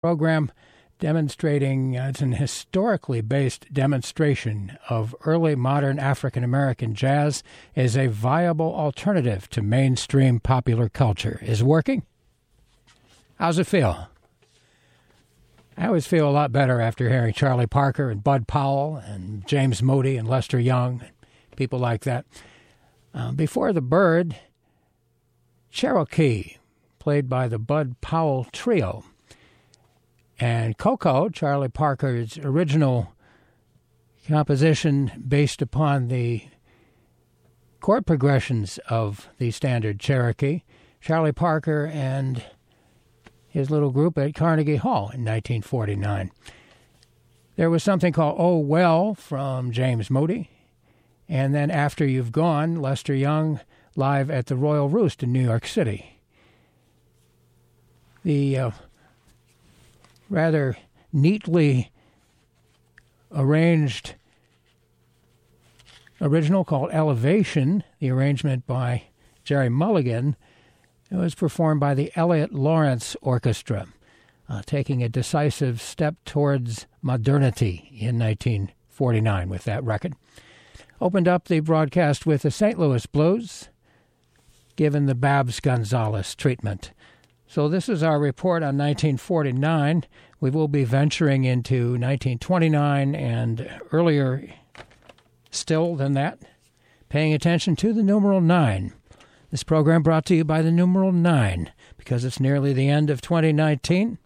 program demonstrating uh, it's an historically based demonstration of early modern African American jazz as a viable alternative to mainstream popular culture is working. How's it feel? I always feel a lot better after hearing Charlie Parker and Bud Powell and James Moody and Lester Young, people like that. Uh, before the Bird, Cherokee, played by the Bud Powell Trio. And Ko-Ko, Charlie Parker's original composition based upon the chord progressions of the standard Cherokee, Charlie Parker and his little group at Carnegie Hall in 1949. There was something called Oh Well from James Moody. And then After You've Gone, Lester Young live at the Royal Roost in New York City. The uh, rather neatly arranged original called Elevation, the arrangement by Gerry Mulligan, it was performed by the Elliott Lawrence Orchestra, uh, taking a decisive step towards modernity in 1949 with that record. Opened up the broadcast with the St. Louis Blues, given the Babs Gonzales treatment. So, this is our report on 1949. We will be venturing into 1929 and earlier still than that, paying attention to the numeral 9. This program brought to you by the numeral 9 because it's nearly the end of 2019.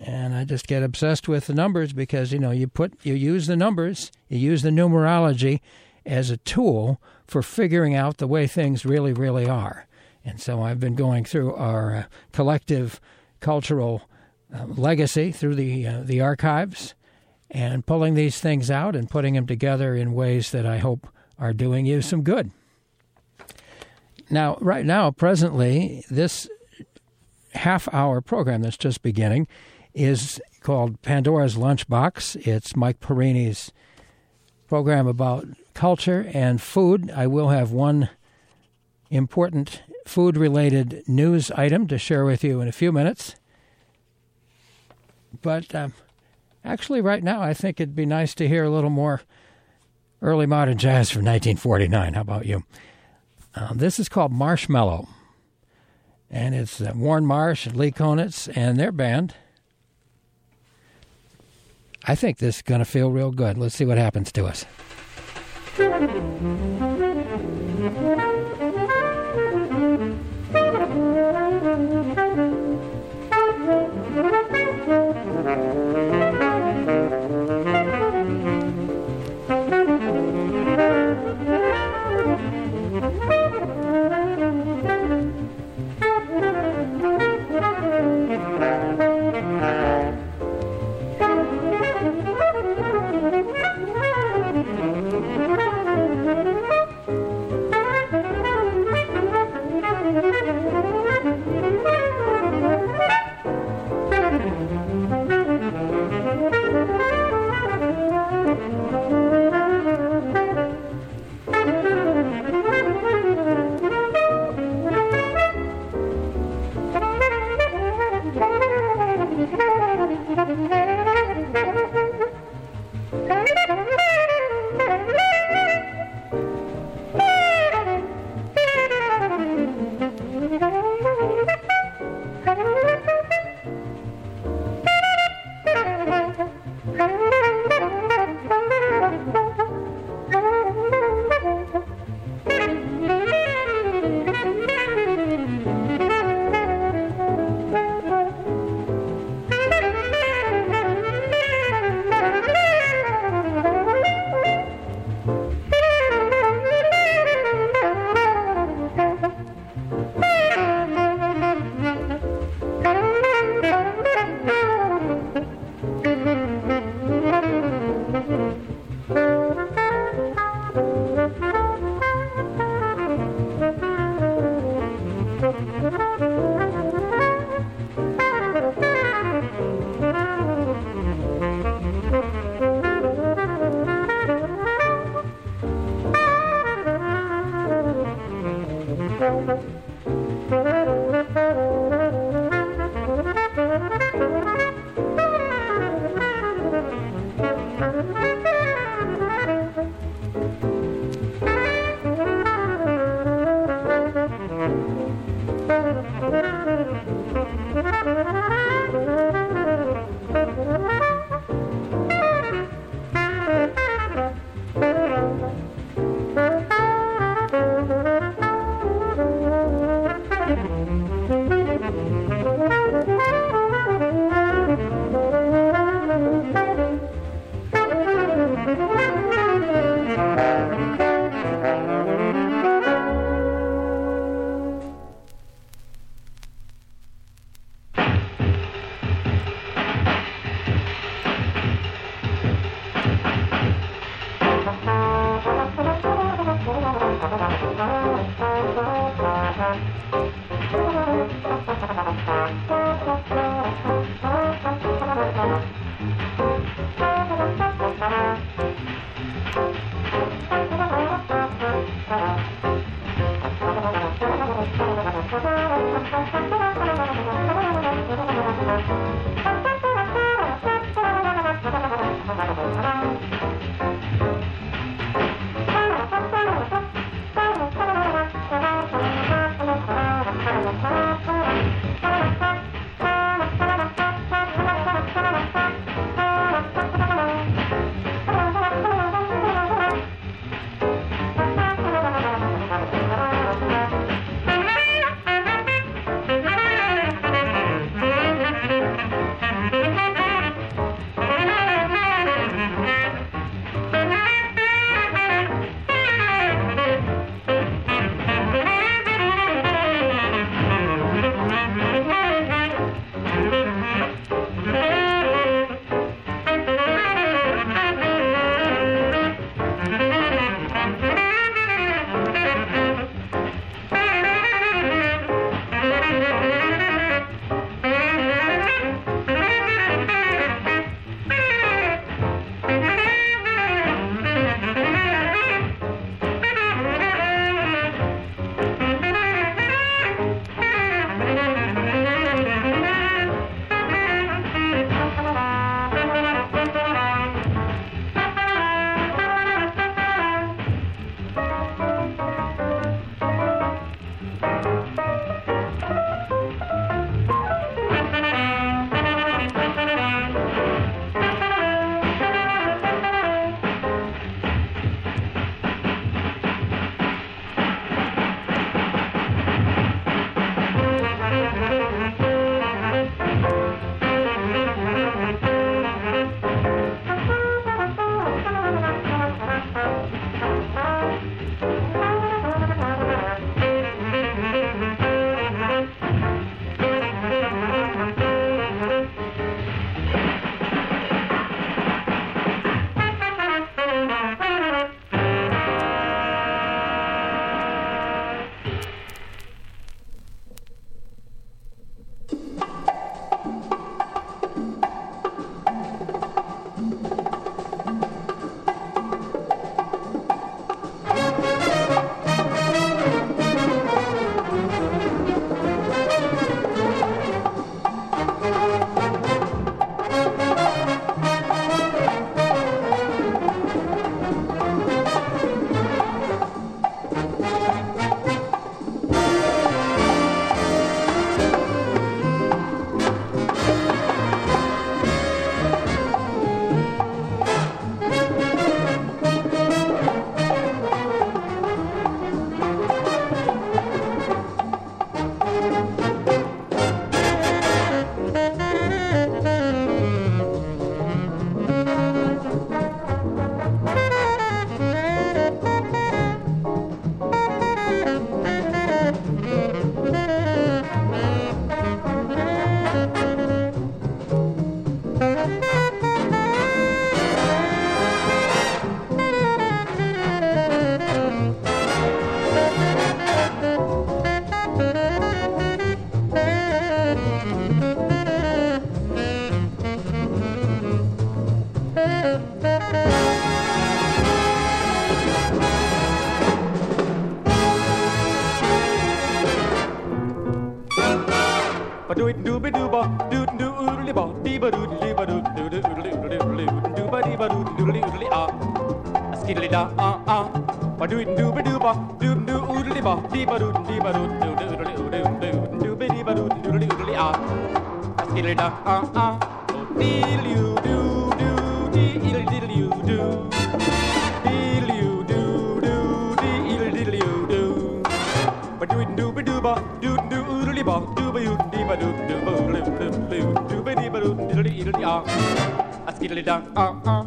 And I just get obsessed with the numbers because you know you put you use the numbers, you use the numerology as a tool for figuring out the way things really really are. And so I've been going through our uh, collective cultural uh, legacy through the uh, the archives and pulling these things out and putting them together in ways that I hope are doing you some good. Now, right now, presently, this half hour program that's just beginning is called Pandora's Lunchbox. It's Mike Perini's program about culture and food. I will have one important food related news item to share with you in a few minutes. But um, actually, right now, I think it'd be nice to hear a little more early modern jazz from 1949. How about you? Um, this is called Marshmallow, and it's uh, Warne Marsh and Lee Konitz and their band. I think this is going to feel real good. Let's see what happens to us. Skiddly da ah ah. Ba do it do be do ba do do oodly ba dee ba doo dee ba doo doo doo oodly oodly oodly do be dee ba doo doodly oodly ah skiddly da ah ah dee you do do dee diddly you do dee you do do dee diddly you do ba do it do be do ba do do oodly ba do ba you dee ba do do ba oodly oodly do ba dee ba do diddly oodly ah skiddly da ah ah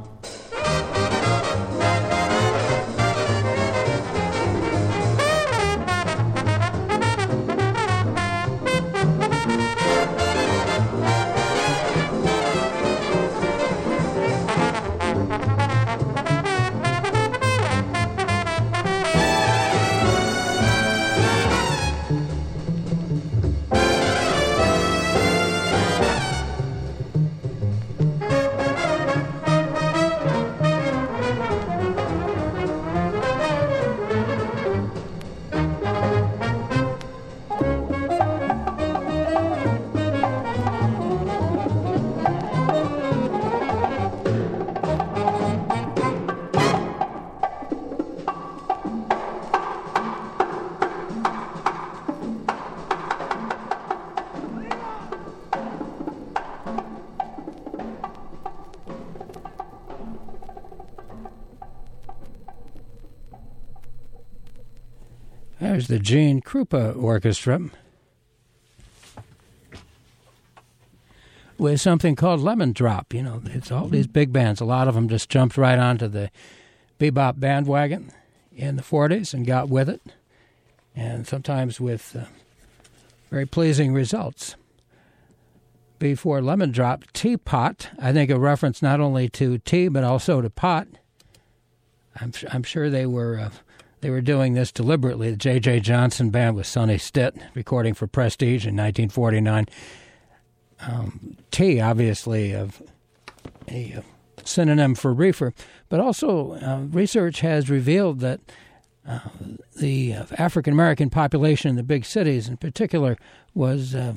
There's the Gene Krupa Orchestra with something called Lemon Drop. You know, it's all these big bands. A lot of them just jumped right onto the bebop bandwagon in the 40s and got with it, and sometimes with uh, very pleasing results. Before Lemon Drop, Teapot, I think a reference not only to tea but also to pot. I'm, I'm sure they were. Uh, they were doing this deliberately. The J.J. Johnson Band with Sonny Stitt, recording for Prestige in 1949. Um, tea, obviously, of a, a, synonym for reefer, but also uh, research has revealed that uh, the uh, African American population in the big cities, in particular, was uh,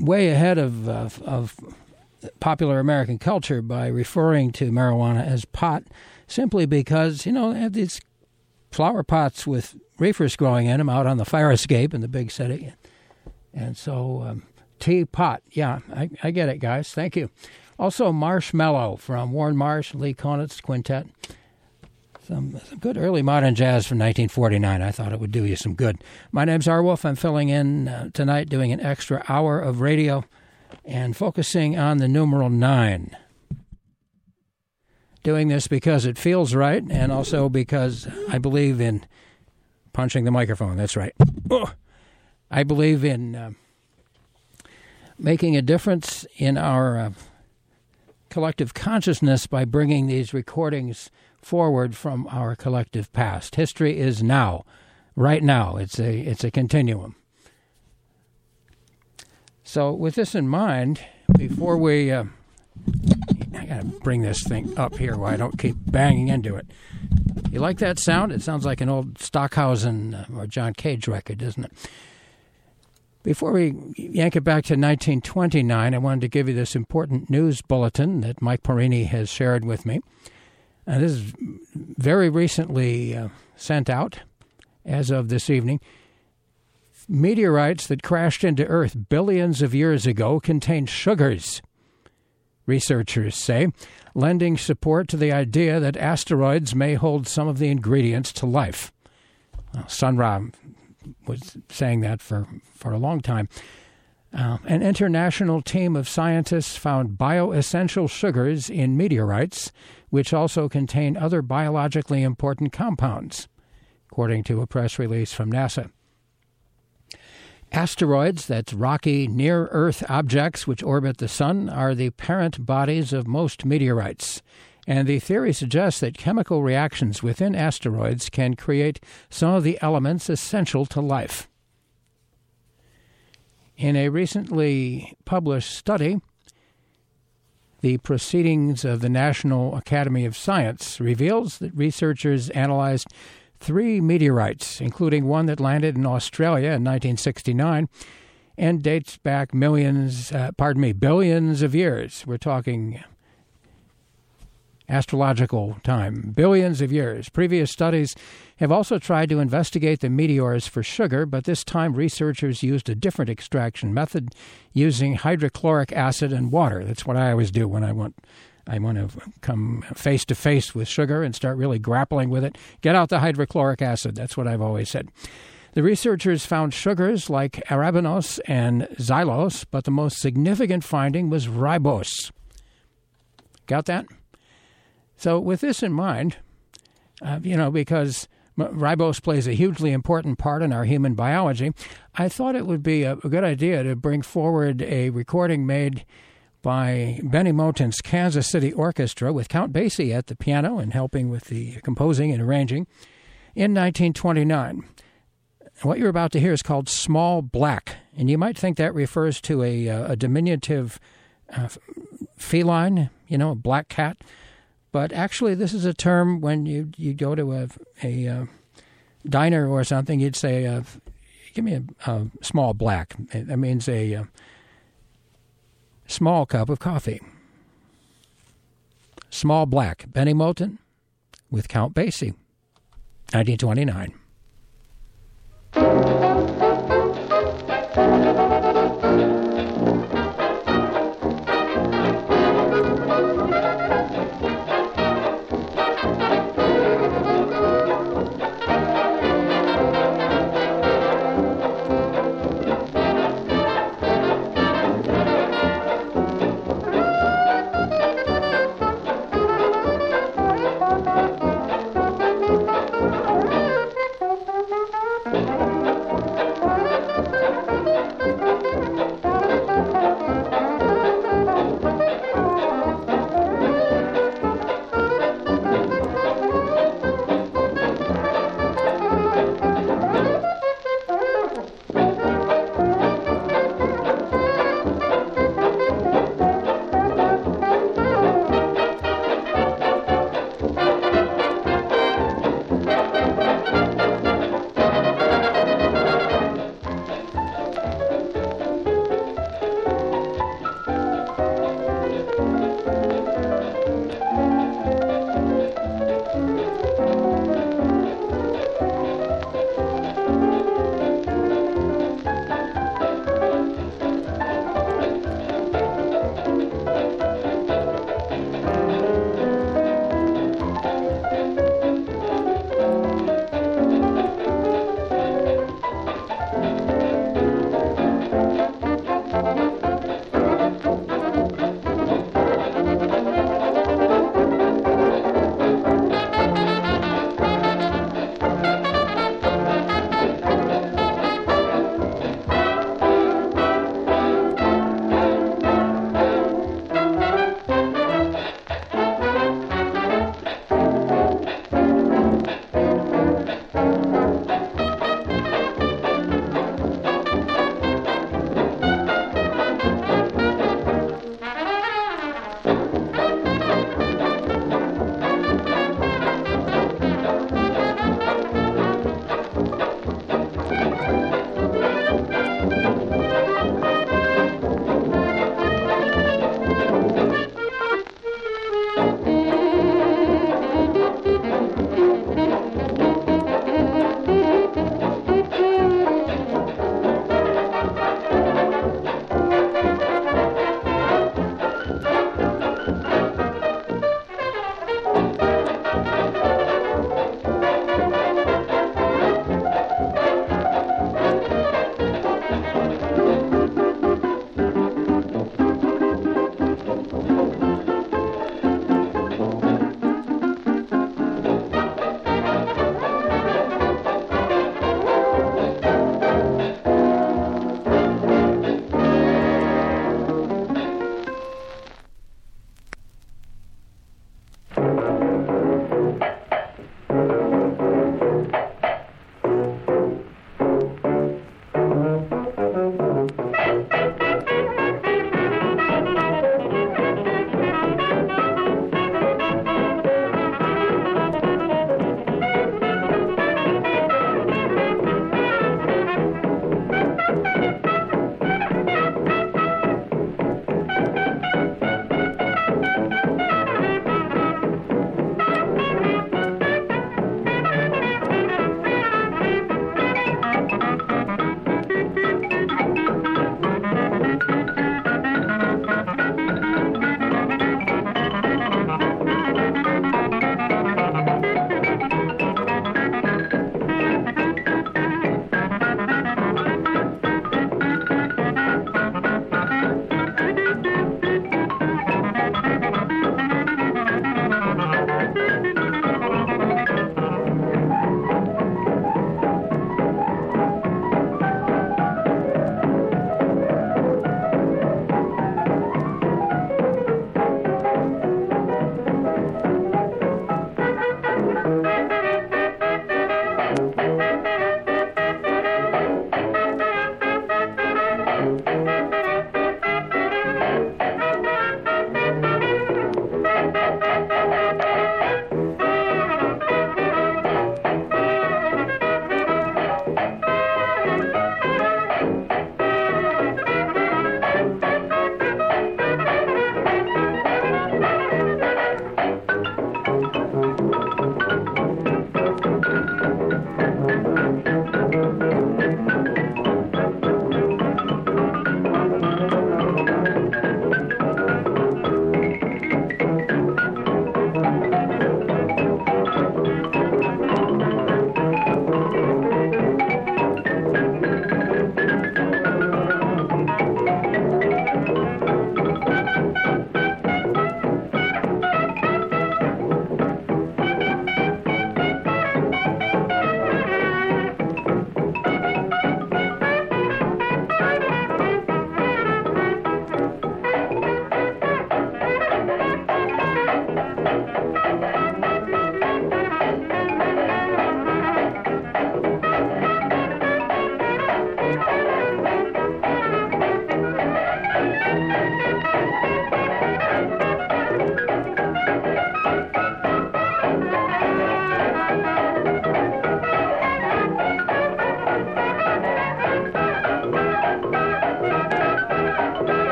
way ahead of, of, of popular American culture by referring to marijuana as pot, simply because you know these flower pots with reefers growing in them out on the fire escape in the big city. And so, um, tea pot. Yeah, I, I, get it, guys. Thank you. Also, Marshmallow from Warren Marsh, Lee Konitz Quintet. Some, some good early modern jazz from 1949. I thought it would do you some good. My name's R. I'm filling in uh, tonight, doing an extra hour of radio and focusing on the numeral nine doing this because it feels right and also because I believe in punching the microphone. That's right. Oh, I believe in uh, making a difference in our uh, collective consciousness by bringing these recordings forward from our collective past. History is now, right now. It's a it's a continuum. So, with this in mind, before we uh, I gotta bring this thing up here where I don't keep banging into it. You like that sound? It sounds like an old Stockhausen uh, or John Cage record, doesn't it? Before we yank it back to 1929, I wanted to give you this important news bulletin that Mike Perini has shared with me. And this is very recently uh, sent out as of this evening. Meteorites that crashed into Earth billions of years ago contain sugars researchers say, lending support to the idea that asteroids may hold some of the ingredients to life. Well, Sun Ra was saying that for, for a long time. Uh, an international team of scientists found bioessential sugars in meteorites, which also contain other biologically important compounds, according to a press release from NASA. Asteroids, that's rocky, near Earth objects which orbit the Sun, are the parent bodies of most meteorites. And the theory suggests that chemical reactions within asteroids can create some of the elements essential to life. In a recently published study, the Proceedings of the National Academy of Science reveals that researchers analyzed three meteorites, including one that landed in Australia in 1969, and dates back millions, uh, pardon me, billions of years. We're talking astrological time, billions of years. Previous studies have also tried to investigate the meteors for sugar, but this time researchers used a different extraction method using hydrochloric acid and water. That's what I always do when I want I want to come face to face with sugar and start really grappling with it. Get out the hydrochloric acid. That's what I've always said. The researchers found sugars like arabinose and xylose, but the most significant finding was ribose. Got that? So, with this in mind, uh, you know, because ribose plays a hugely important part in our human biology, I thought it would be a, a good idea to bring forward a recording made by Bennie Moten's Kansas City Orchestra with Count Basie at the piano and helping with the composing and arranging in 1929. What you're about to hear is called Small Black, and you might think that refers to a, uh, a diminutive uh, feline, you know, a black cat. But actually, this is a term when you, you go to a, a uh, diner or something, you'd say, uh, Give me a, a, small black. That means a uh, small cup of coffee. Small black. Bennie Moten with Count Basie, 1929.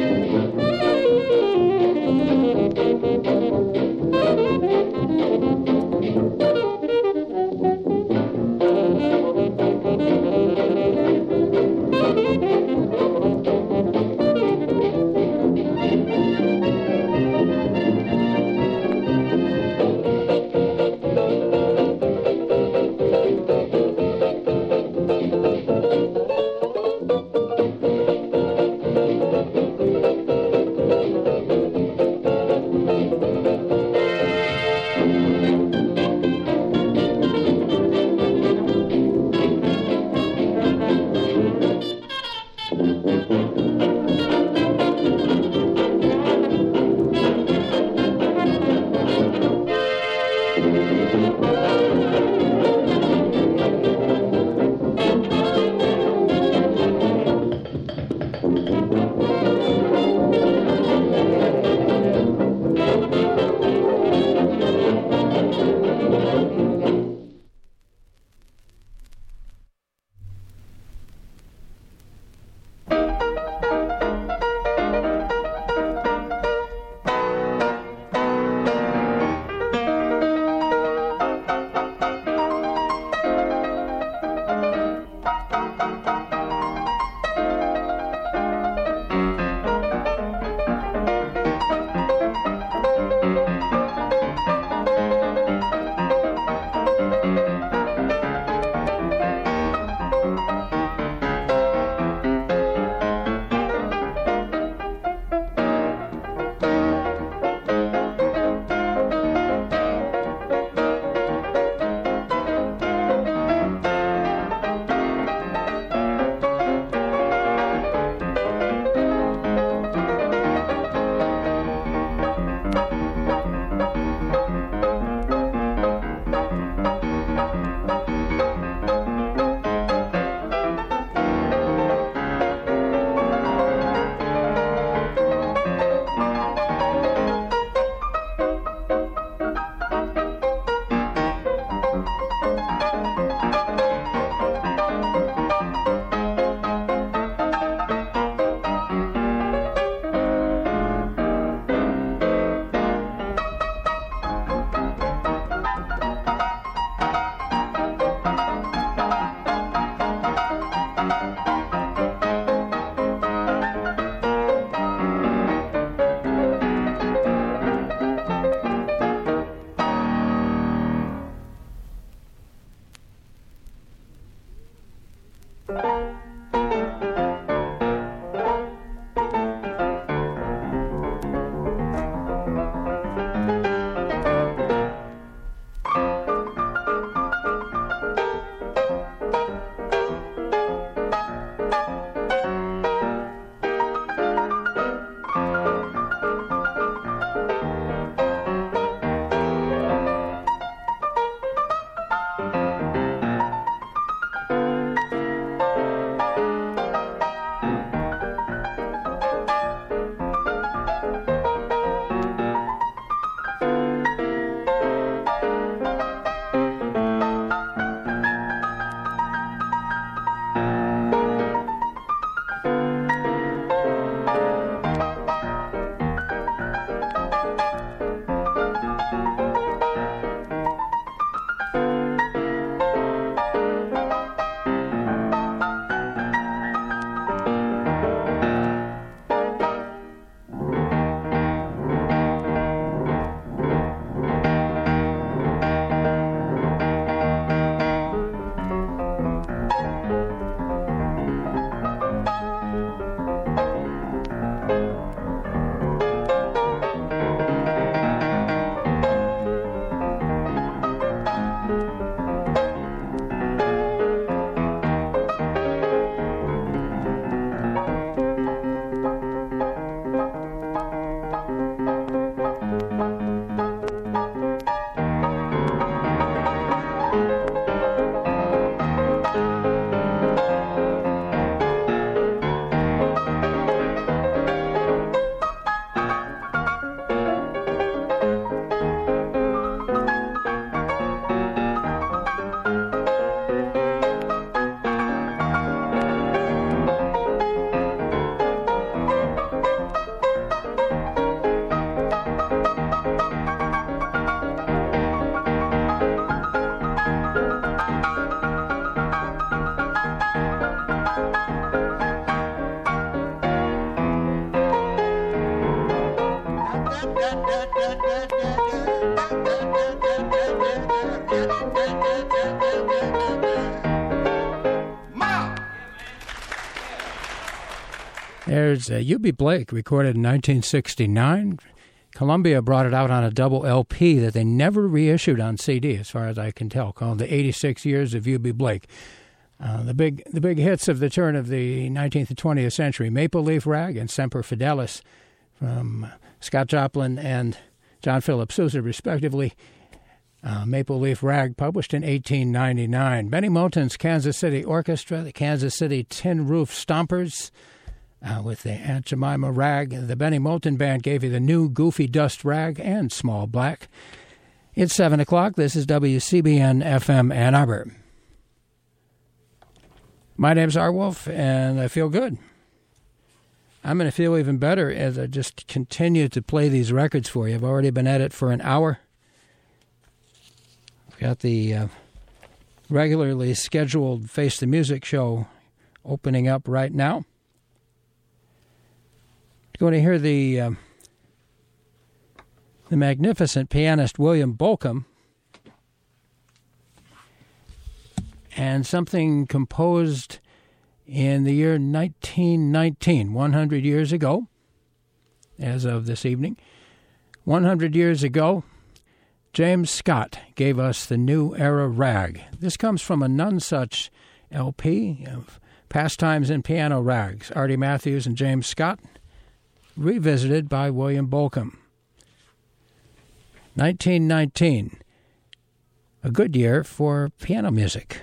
Thank. There's uh, Eubie Blake, recorded in 1969. Columbia brought it out on a double LP that they never reissued on CD, as far as I can tell, called "The 86 Years of Eubie Blake." Uh, the big the big hits of the turn of the 19th and 20th century: "Maple Leaf Rag" and "Semper Fidelis" from Scott Joplin and John Philip Sousa, respectively. Uh, Maple Leaf Rag, published in 1899. Bennie Moten's Kansas City Orchestra, the Kansas City Tin Roof Stompers, uh, with the Aunt Jemima Rag. The Bennie Moten Band gave you the new Goofy Dust Rag and Small Black. It's 7 o'clock. This is WCBN FM Ann Arbor. My name's R. Wolf, and I feel good. I'm going to feel even better as I just continue to play these records for you. I've already been at it for an hour. I've got the uh, regularly scheduled Face the Music show opening up right now. Going to hear the uh, the magnificent pianist William Bolcom and something composed in the year 1919, 100 years ago, as of this evening. 100 years ago, James Scott gave us the New Era Rag. This comes from a Nonesuch LP of Pastimes in Piano Rags, Artie Matthews and James Scott, revisited by William Bolcom. 1919, a good year for piano music.